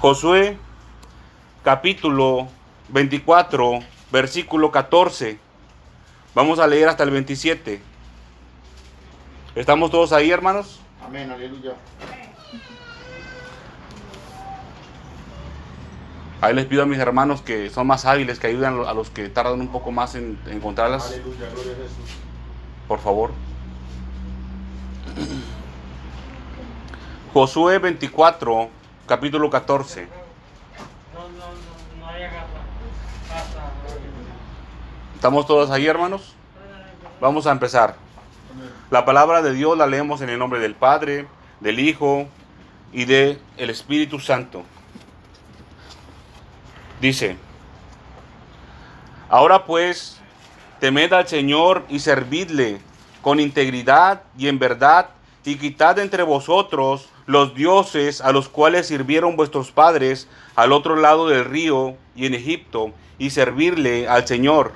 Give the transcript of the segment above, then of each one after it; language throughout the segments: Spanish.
Josué capítulo 24, versículo 14. Vamos a leer hasta el 27. ¿Estamos todos ahí, hermanos? Amén, aleluya. Ahí les pido a mis hermanos que son más hábiles, que ayuden a los que tardan un poco más en encontrarlas. Aleluya, gloria a Jesús. Por favor. Josué 24, capítulo 14. No, no, no, no hay agarra. Hasta. ¿Estamos todos ahí, hermanos? Vamos a empezar. La palabra de Dios la leemos en el nombre del Padre, del Hijo y del Espíritu Santo. Dice, ahora pues, temed al Señor y servidle con integridad y en verdad, y quitad entre vosotros los dioses a los cuales sirvieron vuestros padres al otro lado del río y en Egipto, y servirle al Señor.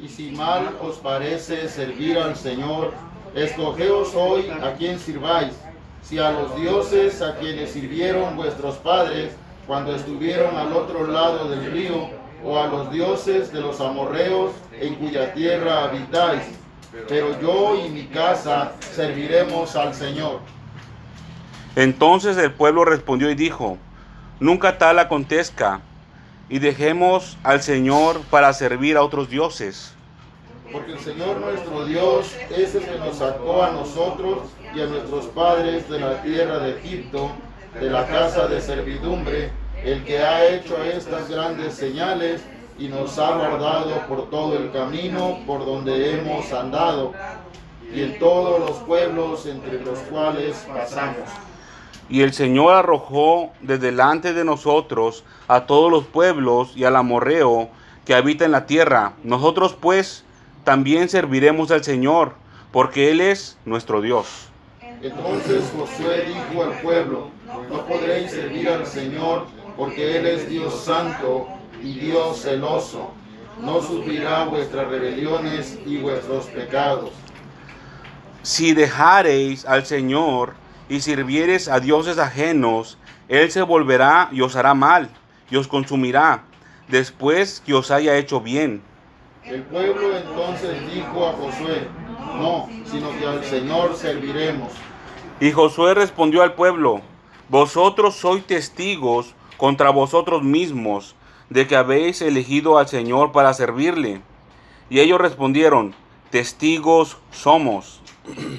Y si mal os parece servir al Señor, escogeos hoy a quien sirváis, si a los dioses a quienes sirvieron vuestros padres cuando estuvieron al otro lado del río, o a los dioses de los amorreos en cuya tierra habitáis. Pero yo y mi casa serviremos al Señor. Entonces el pueblo respondió y dijo, nunca tal acontezca, y dejemos al Señor para servir a otros dioses. Porque el Señor nuestro Dios es el que nos sacó a nosotros y a nuestros padres de la tierra de Egipto, de la casa de servidumbre, el que ha hecho estas grandes señales y nos ha guardado por todo el camino por donde hemos andado y en todos los pueblos entre los cuales pasamos. Y el Señor arrojó de delante de nosotros a todos los pueblos y al amorreo que habita en la tierra. Nosotros pues también serviremos al Señor, porque Él es nuestro Dios. Entonces Josué dijo al pueblo, no podréis servir al Señor, porque Él es Dios santo y Dios celoso. No sufrirá vuestras rebeliones y vuestros pecados. Si dejareis al Señor y sirviereis a dioses ajenos, Él se volverá y os hará mal, y os consumirá, después que os haya hecho bien. El pueblo entonces dijo a Josué, no, sino que al Señor serviremos. Y Josué respondió al pueblo, vosotros sois testigos contra vosotros mismos de que habéis elegido al Señor para servirle. Y ellos respondieron, testigos somos.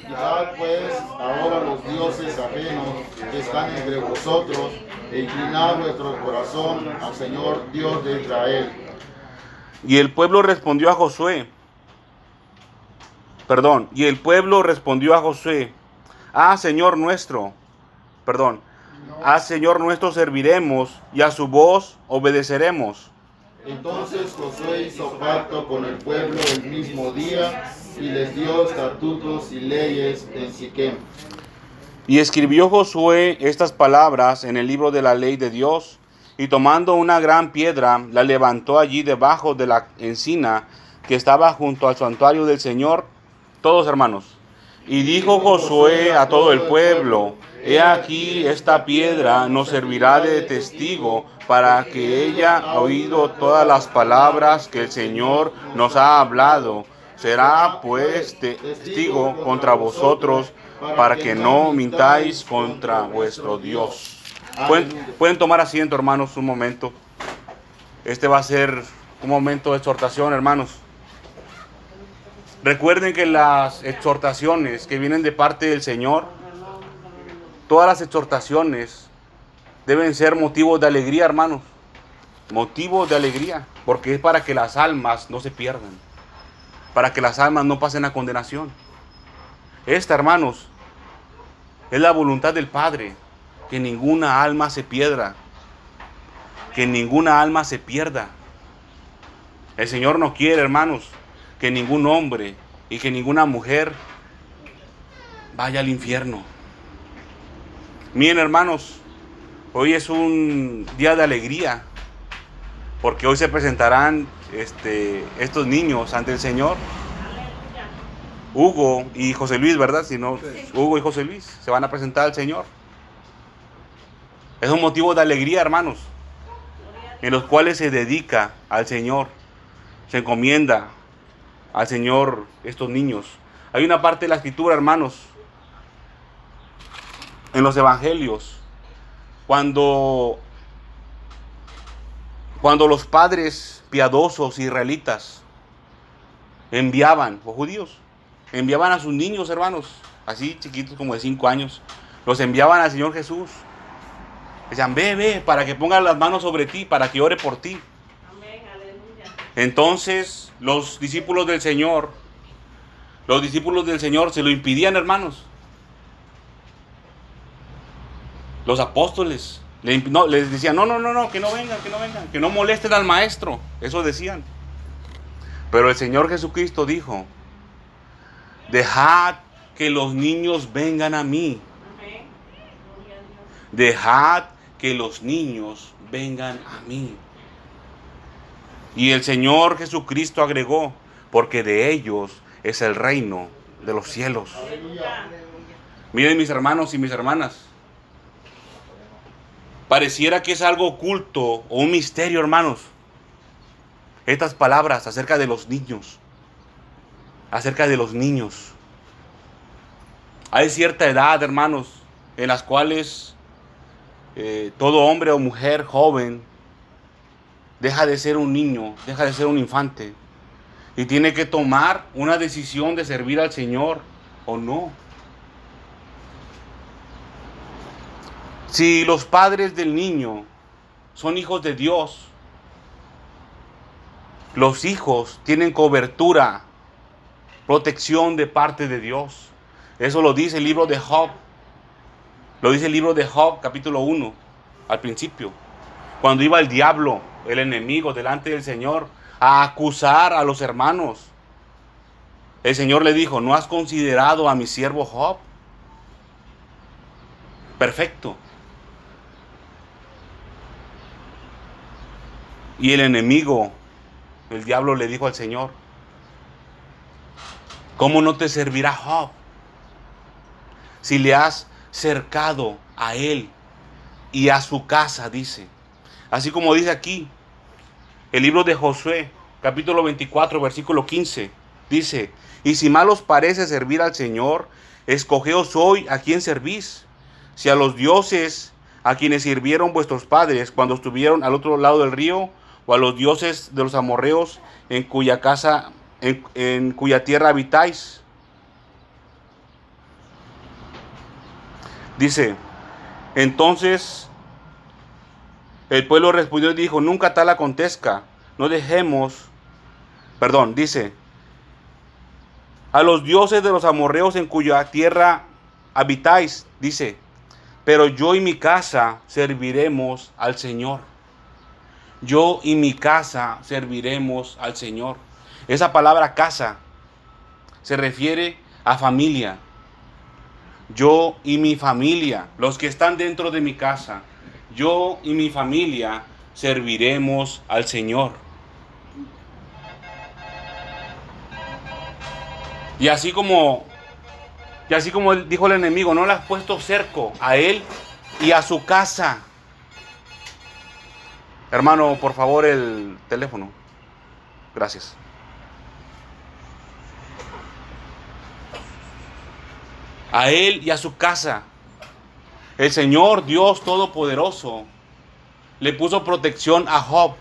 Ya pues ahora los dioses ajenos que están entre vosotros, e inclinad vuestro corazón al Señor Dios de Israel. Y el pueblo respondió a Josué, perdón, y el pueblo respondió a Josué, ah Señor nuestro, perdón, ah Señor nuestro serviremos y a su voz obedeceremos. Entonces Josué hizo pacto con el pueblo el mismo día y les dio estatutos y leyes en Siquem. Y escribió Josué estas palabras en el libro de la ley de Dios, y tomando una gran piedra, la levantó allí debajo de la encina que estaba junto al santuario del Señor. Todos hermanos. Y dijo Josué a todo el pueblo, He aquí esta piedra nos servirá de testigo para que ella ha oído todas las palabras que el Señor nos ha hablado. Será pues testigo contra vosotros para que no mintáis contra vuestro Dios. Pueden, tomar asiento, hermanos, un momento. Este va a ser un momento de exhortación, hermanos. Recuerden que las exhortaciones que vienen de parte del Señor, todas las exhortaciones deben ser motivos de alegría, hermanos. Motivos de alegría, porque es para que las almas no se pierdan, para que las almas no pasen a condenación. Esta, hermanos, es la voluntad del Padre, que ninguna alma se pierda, que ninguna alma se pierda. El Señor no quiere, hermanos, que ningún hombre y que ninguna mujer vaya al infierno. Miren, hermanos, hoy es un día de alegría, porque hoy se presentarán este, estos niños ante el Señor. Hugo y José Luis, ¿verdad? Si no, Hugo y José Luis se van a presentar al Señor. Es un motivo de alegría, hermanos, en los cuales se dedica al Señor, se encomienda al Señor estos niños. Hay una parte de la escritura, hermanos, en los evangelios, cuando, cuando los padres piadosos israelitas enviaban, o judíos, enviaban a sus niños, hermanos, así chiquitos como de 5 años, los enviaban al Señor Jesús. Decían, ve, ve, para que pongan las manos sobre ti, para que ore por ti. Entonces los discípulos del Señor, los discípulos del Señor se lo impidían, hermanos. Los apóstoles les decían, no, no, no, no, que no vengan, que no vengan, que no molesten al maestro. Eso decían. Pero el Señor Jesucristo dijo, dejad que los niños vengan a mí. Dejad que los niños vengan a mí. Y el Señor Jesucristo agregó, porque de ellos es el reino de los cielos. Miren mis hermanos y mis hermanas. Pareciera que es algo oculto o un misterio, hermanos. Estas palabras acerca de los niños. Acerca de los niños. Hay cierta edad, hermanos, en las cuales eh, todo hombre o mujer joven deja de ser un niño, deja de ser un infante y tiene que tomar una decisión de servir al Señor o no. Si los padres del niño son hijos de Dios, los hijos tienen cobertura, protección de parte de Dios. Eso lo dice el libro de Job. Lo dice el libro de Job, capítulo 1, al principio. Cuando iba el diablo, el enemigo, delante del Señor, a acusar a los hermanos. El Señor le dijo, ¿no has considerado a mi siervo Job? Perfecto. Y el enemigo, el diablo le dijo al Señor, ¿cómo no te servirá Job? Si le has cercado a él y a su casa, dice. Así como dice aquí, el libro de Josué, capítulo 24, versículo 15, dice, y si mal os parece servir al Señor, escogeos hoy a quién servís, si a los dioses a quienes sirvieron vuestros padres cuando estuvieron al otro lado del río, o a los dioses de los amorreos en cuya casa, en, cuya tierra habitáis. Dice, entonces el pueblo respondió y dijo, nunca tal acontezca, no dejemos, perdón, dice, a los dioses de los amorreos en cuya tierra habitáis, dice, pero yo y mi casa serviremos al Señor yo y mi casa serviremos al Señor. Esa palabra casa se refiere a familia. Yo y mi familia, los que están dentro de mi casa, yo y mi familia serviremos al Señor. Y así como y así como dijo el enemigo, no le has puesto cerco a él y a su casa. Hermano, por favor, el teléfono. Gracias. A él y a su casa. El Señor Dios Todopoderoso le puso protección a Job.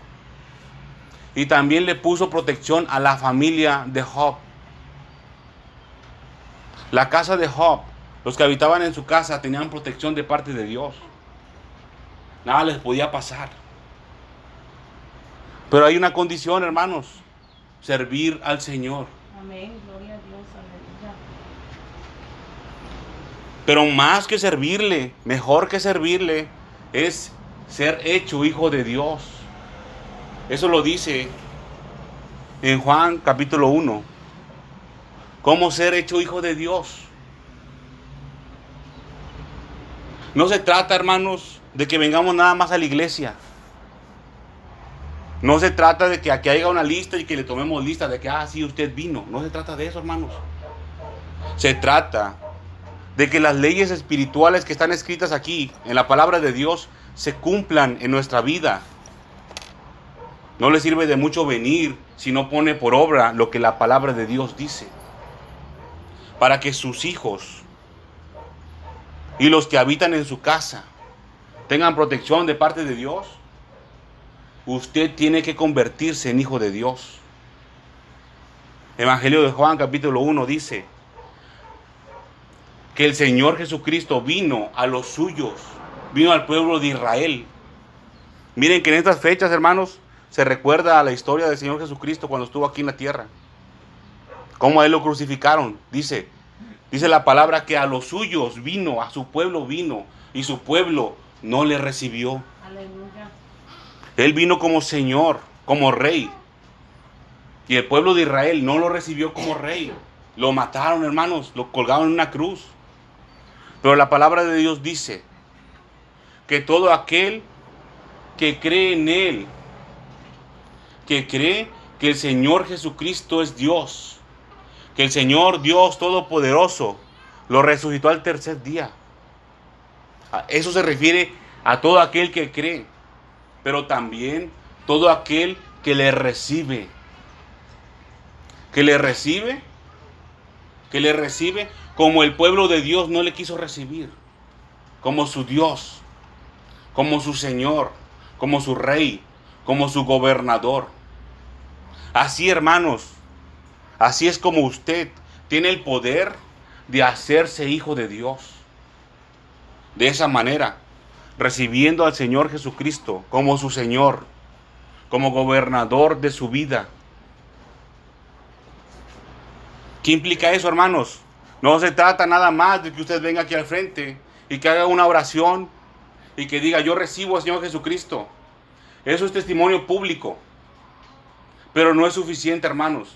Y también le puso protección a la familia de Job. La casa de Job, los que habitaban en su casa tenían protección de parte de Dios. Nada les podía pasar. Pero hay una condición, hermanos, servir al Señor. Amén, gloria a Dios, aleluya. Pero más que servirle, mejor que servirle, es ser hecho hijo de Dios. Eso lo dice en Juan capítulo 1. ¿Cómo ser hecho hijo de Dios? No se trata, hermanos, de que vengamos nada más a la iglesia. No se trata de que aquí haya una lista y que le tomemos lista de que, ah, sí, usted vino. No se trata de eso, hermanos. Se trata de que las leyes espirituales que están escritas aquí en la palabra de Dios se cumplan en nuestra vida. No le sirve de mucho venir si no pone por obra lo que la palabra de Dios dice. Para que sus hijos y los que habitan en su casa tengan protección de parte de Dios, usted tiene que convertirse en hijo de Dios. Evangelio de Juan capítulo 1 dice que el Señor Jesucristo vino a los suyos, vino al pueblo de Israel. Miren que en estas fechas, hermanos, se recuerda a la historia del Señor Jesucristo cuando estuvo aquí en la tierra. Cómo a él lo crucificaron. Dice, dice la palabra que a los suyos vino, a su pueblo vino, y su pueblo no le recibió. Aleluya. Él vino como Señor, como Rey. Y el pueblo de Israel no lo recibió como Rey. Lo mataron, hermanos, lo colgaron en una cruz. Pero la palabra de Dios dice que todo aquel que cree en Él, que cree que el Señor Jesucristo es Dios, que el Señor Dios Todopoderoso lo resucitó al tercer día. Eso se refiere a todo aquel que cree, pero también todo aquel que le recibe. Que le recibe, que le recibe como el pueblo de Dios no le quiso recibir, como su Dios, como su Señor, como su Rey, como su gobernador. Así, hermanos, así es como usted tiene el poder de hacerse hijo de Dios. De esa manera, recibiendo al Señor Jesucristo como su Señor, como gobernador de su vida. ¿Qué implica eso, hermanos? No se trata nada más de que usted venga aquí al frente y que haga una oración y que diga, yo recibo al Señor Jesucristo. Eso es testimonio público. Pero no es suficiente, hermanos.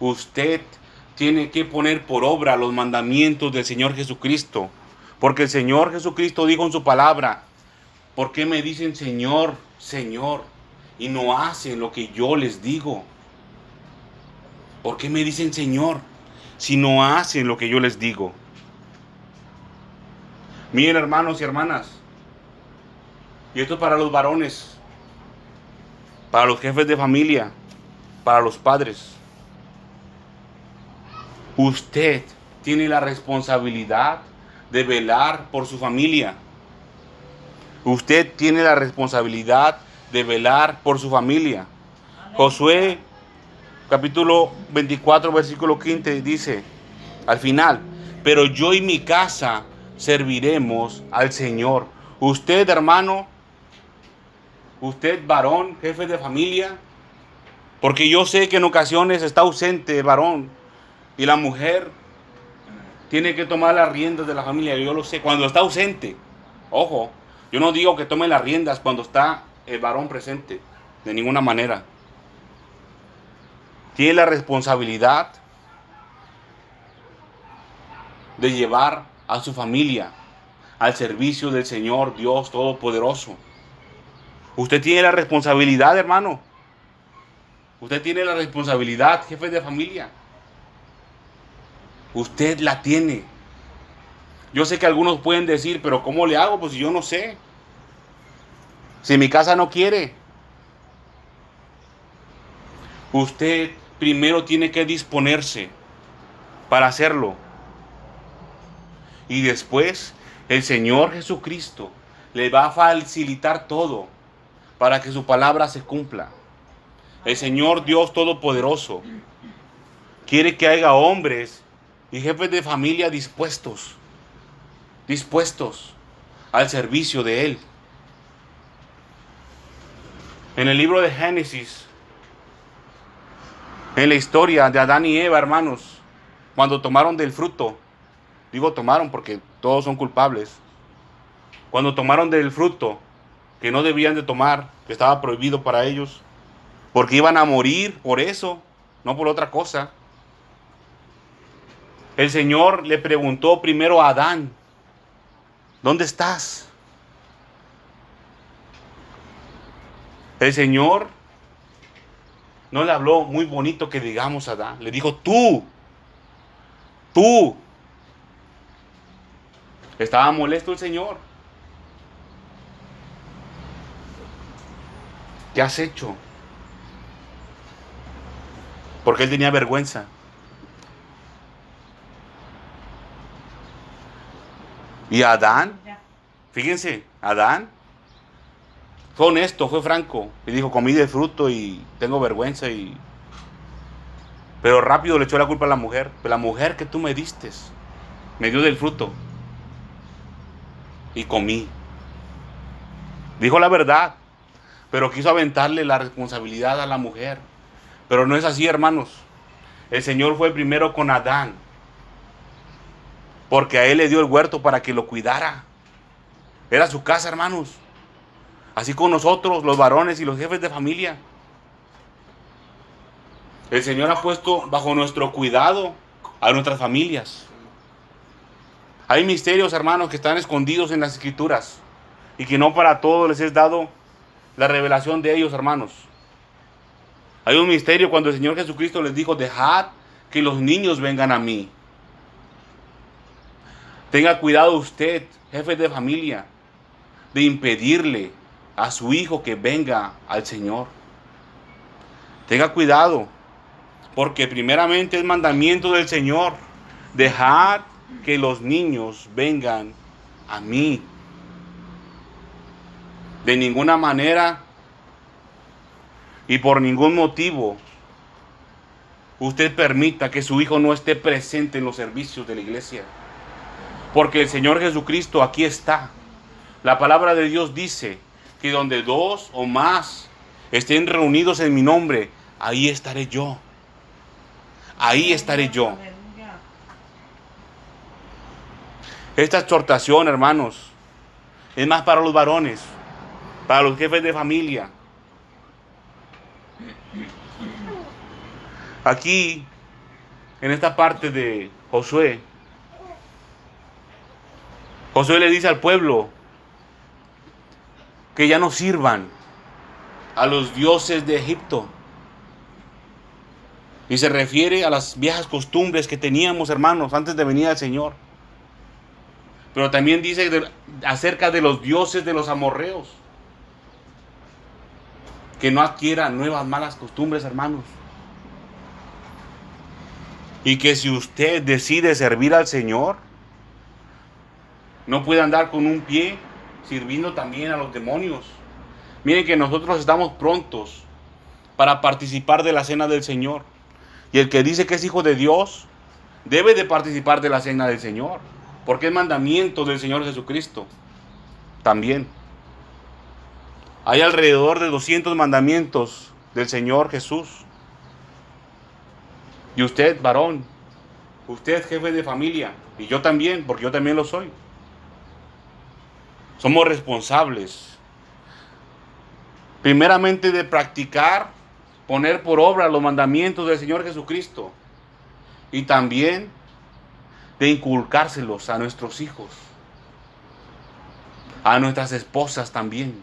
Usted tiene que poner por obra los mandamientos del Señor Jesucristo. Porque el Señor Jesucristo dijo en su palabra, ¿por qué me dicen Señor, Señor? Y no hacen lo que yo les digo. ¿Por qué me dicen Señor si no hacen lo que yo les digo? Miren hermanos y hermanas, y esto es para los varones, para los jefes de familia, para los padres. Usted tiene la responsabilidad de velar por su familia. Usted tiene la responsabilidad de velar por su familia. Josué capítulo 24, versículo 15 dice, al final, pero yo y mi casa serviremos al Señor. Usted, hermano, usted, varón, jefe de familia, porque yo sé que en ocasiones está ausente el varón y la mujer tiene que tomar las riendas de la familia, yo lo sé, cuando está ausente, ojo, yo no digo que tome las riendas cuando está el varón presente, de ninguna manera. Tiene la responsabilidad de llevar a su familia al servicio del Señor Dios Todopoderoso. Usted tiene la responsabilidad, hermano. Usted tiene la responsabilidad, jefe de familia. Usted la tiene. Yo sé que algunos pueden decir, pero ¿cómo le hago? Pues yo no sé. Si mi casa no quiere. Usted primero tiene que disponerse para hacerlo. Y después el Señor Jesucristo le va a facilitar todo para que su palabra se cumpla. El Señor Dios Todopoderoso quiere que haya hombres y jefes de familia dispuestos, dispuestos al servicio de Él. En el libro de Génesis, en la historia de Adán y Eva, hermanos, cuando tomaron del fruto, digo tomaron porque todos son culpables, cuando tomaron del fruto que no debían de tomar, que estaba prohibido para ellos, porque iban a morir por eso, no por otra cosa. El Señor le preguntó primero a Adán, ¿dónde estás? El Señor no le habló muy bonito que digamos a Adán, le dijo, tú, tú. Estaba molesto el Señor. ¿Qué has hecho? Porque él tenía vergüenza. Y Adán, fíjense, Adán fue honesto, fue franco. Y dijo, comí de fruto y tengo vergüenza. y Pero rápido le echó la culpa a la mujer. La mujer que tú me diste, me dio del fruto. Y comí. Dijo la verdad, pero quiso aventarle la responsabilidad a la mujer. Pero no es así, hermanos. El Señor fue primero con Adán porque a él le dio el huerto para que lo cuidara. Era su casa, hermanos. Así con nosotros, los varones y los jefes de familia. El Señor ha puesto bajo nuestro cuidado a nuestras familias. Hay misterios, hermanos, que están escondidos en las escrituras y que no para todos les es dado la revelación de ellos, hermanos. Hay un misterio cuando el Señor Jesucristo les dijo, dejad que los niños vengan a mí. Tenga cuidado usted, jefe de familia, de impedirle a su hijo que venga al Señor. Tenga cuidado, porque primeramente es mandamiento del Señor dejar que los niños vengan a mí. De ninguna manera y por ningún motivo usted permita que su hijo no esté presente en los servicios de la iglesia. Porque el Señor Jesucristo aquí está. La palabra de Dios dice que donde dos o más estén reunidos en mi nombre, ahí estaré yo. Ahí estaré yo. Esta exhortación, hermanos, es más para los varones, para los jefes de familia. Aquí, en esta parte de Josué, Josué le dice al pueblo que ya no sirvan a los dioses de Egipto. Y se refiere a las viejas costumbres que teníamos, hermanos, antes de venir al Señor. Pero también dice acerca de los dioses de los amorreos. Que no adquieran nuevas malas costumbres, hermanos. Y que si usted decide servir al Señor, no puede andar con un pie sirviendo también a los demonios. Miren que nosotros estamos prontos para participar de la cena del Señor. Y el que dice que es hijo de Dios debe de participar de la cena del Señor. Porque es mandamiento del Señor Jesucristo. También. Hay alrededor de 200 mandamientos del Señor Jesús. Y usted, varón, usted jefe de familia, y yo también, porque yo también lo soy. Somos responsables. Primeramente de practicar, poner por obra los mandamientos del Señor Jesucristo. Y también de inculcárselos a nuestros hijos. A nuestras esposas también.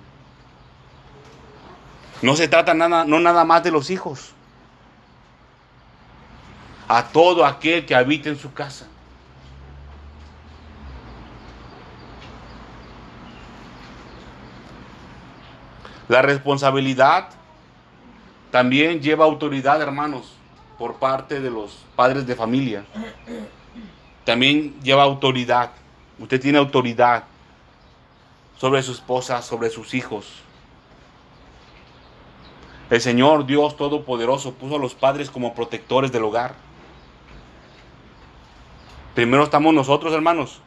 No se trata nada, no nada más de los hijos. A todo aquel que habite en su casa. La responsabilidad también lleva autoridad, hermanos, por parte de los padres de familia. También lleva autoridad. Usted tiene autoridad sobre su esposa, sobre sus hijos. El Señor Dios Todopoderoso puso a los padres como protectores del hogar. Primero estamos nosotros, hermanos.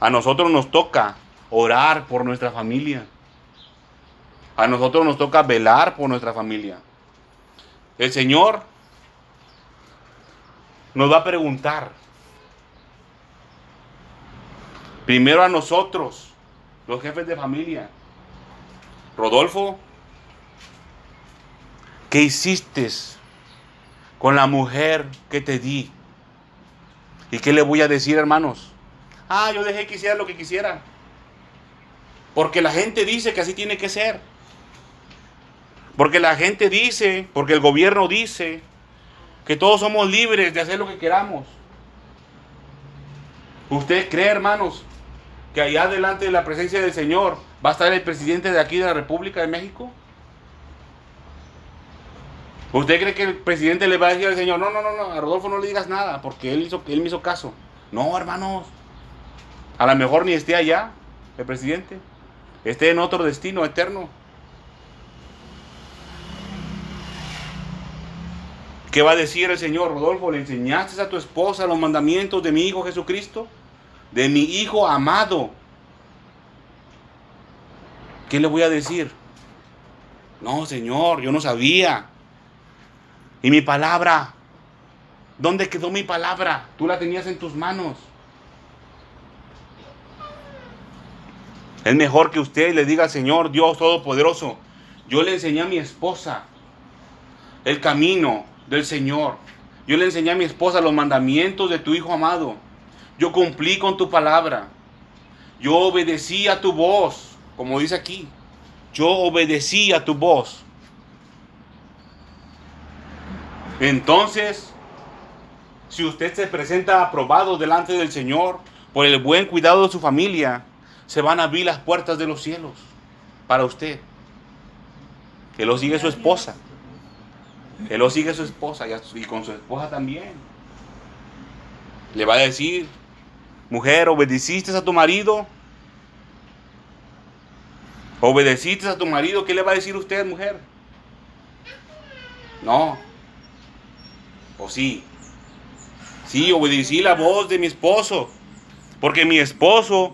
A nosotros nos toca orar por nuestra familia. A nosotros nos toca velar por nuestra familia. El Señor nos va a preguntar, primero a nosotros, los jefes de familia, Rodolfo, ¿qué hiciste con la mujer que te di? ¿Y qué le voy a decir, hermanos? Ah, yo dejé que hiciera lo que quisiera. Porque la gente dice que así tiene que ser. Porque la gente dice, porque el gobierno dice que todos somos libres de hacer lo que queramos. ¿Usted cree, hermanos, que allá delante de la presencia del Señor va a estar el presidente de aquí de la República de México? ¿Usted cree que el presidente le va a decir al Señor, no, no, no, no, a Rodolfo no le digas nada, porque él, hizo, él me hizo caso? No, hermanos. A lo mejor ni esté allá el presidente. Esté en otro destino eterno. ¿Qué va a decir el Señor? Rodolfo, ¿le enseñaste a tu esposa los mandamientos de mi Hijo Jesucristo? De mi Hijo amado. ¿Qué le voy a decir? No, Señor, yo no sabía. ¿Y mi palabra? ¿Dónde quedó mi palabra? Tú la tenías en tus manos. Es mejor que usted le diga Señor, Dios Todopoderoso, yo le enseñé a mi esposa el camino del Señor. Yo le enseñé a mi esposa los mandamientos de tu Hijo amado. Yo cumplí con tu palabra. Yo obedecí a tu voz, como dice aquí. Yo obedecí a tu voz. Entonces, si usted se presenta aprobado delante del Señor por el buen cuidado de su familia, se van a abrir las puertas de los cielos para usted. Que lo sigue su esposa. Que lo sigue su esposa y con su esposa también. Le va a decir, mujer, obedeciste a tu marido. Obedeciste a tu marido. ¿Qué le va a decir usted, mujer? No. ¿O sí? Sí, obedecí la voz de mi esposo. Porque mi esposo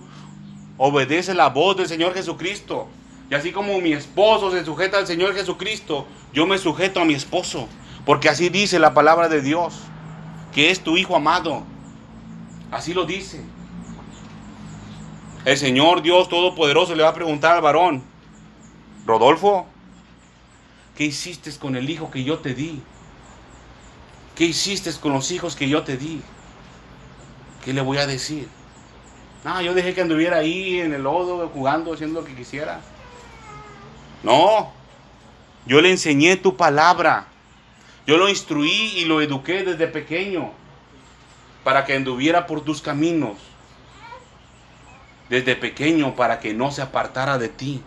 obedece la voz del Señor Jesucristo. Y así como mi esposo se sujeta al Señor Jesucristo, yo me sujeto a mi esposo. Porque así dice la palabra de Dios, que es tu Hijo amado. Así lo dice. El Señor Dios Todopoderoso le va a preguntar al varón, Rodolfo, ¿qué hiciste con el hijo que yo te di? ¿Qué hiciste con los hijos que yo te di? ¿Qué le voy a decir? No, yo dejé que anduviera ahí en el lodo, jugando, haciendo lo que quisiera. No, yo le enseñé tu palabra. Yo lo instruí y lo eduqué desde pequeño para que anduviera por tus caminos. Desde pequeño para que no se apartara de ti.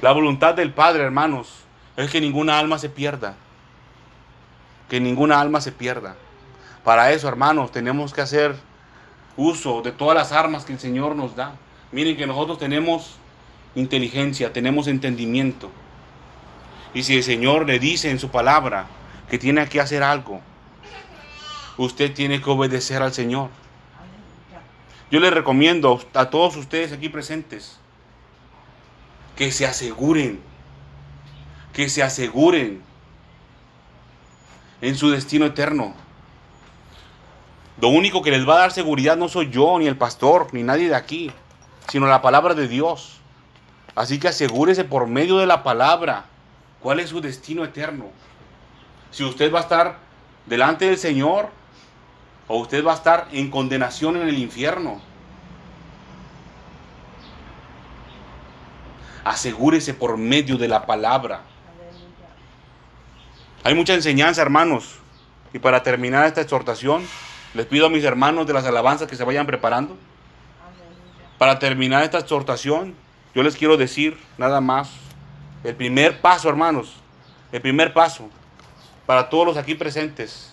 La voluntad del Padre, hermanos, es que ninguna alma se pierda. Que ninguna alma se pierda. Para eso, hermanos, tenemos que hacer uso de todas las armas que el Señor nos da. Miren que nosotros tenemos inteligencia, tenemos entendimiento. Y si el Señor le dice en su palabra que tiene que hacer algo, usted tiene que obedecer al Señor. Yo le recomiendo a todos ustedes aquí presentes que se aseguren que se aseguren en su destino eterno. Lo único que les va a dar seguridad no soy yo, ni el pastor, ni nadie de aquí, sino la palabra de Dios. Así que asegúrese por medio de la palabra cuál es su destino eterno. Si usted va a estar delante del Señor o usted va a estar en condenación en el infierno. Asegúrese por medio de la palabra. Hay mucha enseñanza, hermanos. Y para terminar esta exhortación, les pido a mis hermanos de las alabanzas que se vayan preparando. Para terminar esta exhortación, yo les quiero decir nada más. El primer paso, hermanos, el primer paso para todos los aquí presentes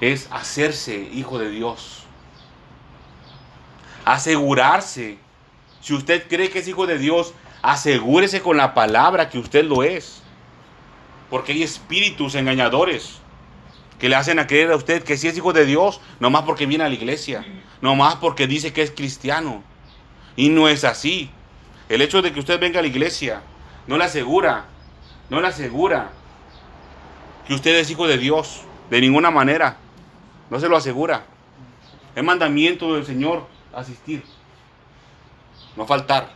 es hacerse hijo de Dios. Asegurarse. Si usted cree que es hijo de Dios, asegúrese con la palabra que usted lo es. Porque hay espíritus engañadores que le hacen a creer a usted que si es hijo de Dios, nomás porque viene a la iglesia, nomás porque dice que es cristiano. Y no es así. El hecho de que usted venga a la iglesia no le asegura, no le asegura que usted es hijo de Dios, de ninguna manera. No se lo asegura. Es mandamiento del Señor asistir, no faltar.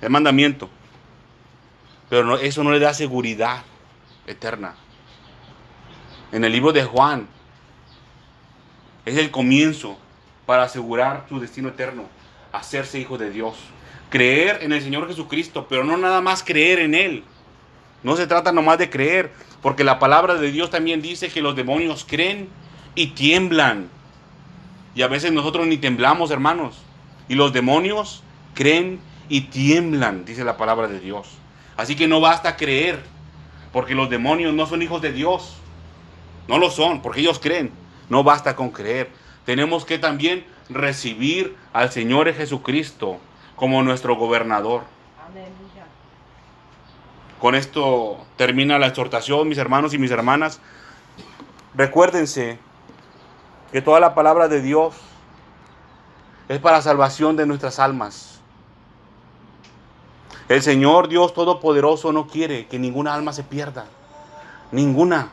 Es mandamiento. Pero eso no le da seguridad eterna. En el libro de Juan es el comienzo para asegurar su destino eterno, hacerse hijo de Dios, creer en el Señor Jesucristo, pero no nada más creer en Él. No se trata nomás de creer, porque la palabra de Dios también dice que los demonios creen y tiemblan. Y a veces nosotros ni temblamos, hermanos. Y los demonios creen y tiemblan, dice la palabra de Dios. Así que no basta creer, porque los demonios no son hijos de Dios. No lo son, porque ellos creen. No basta con creer. Tenemos que también recibir al Señor Jesucristo como nuestro gobernador. Con esto termina la exhortación, mis hermanos y mis hermanas. Recuérdense que toda la palabra de Dios es para salvación de nuestras almas. El Señor Dios Todopoderoso no quiere que ninguna alma se pierda. Ninguna.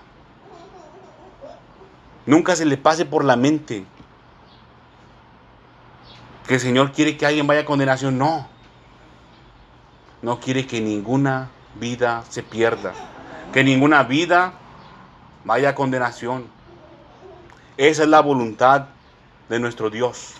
Nunca se le pase por la mente que el Señor quiere que alguien vaya a condenación. No. No quiere que ninguna vida se pierda. Que ninguna vida vaya a condenación. Esa es la voluntad de nuestro Dios.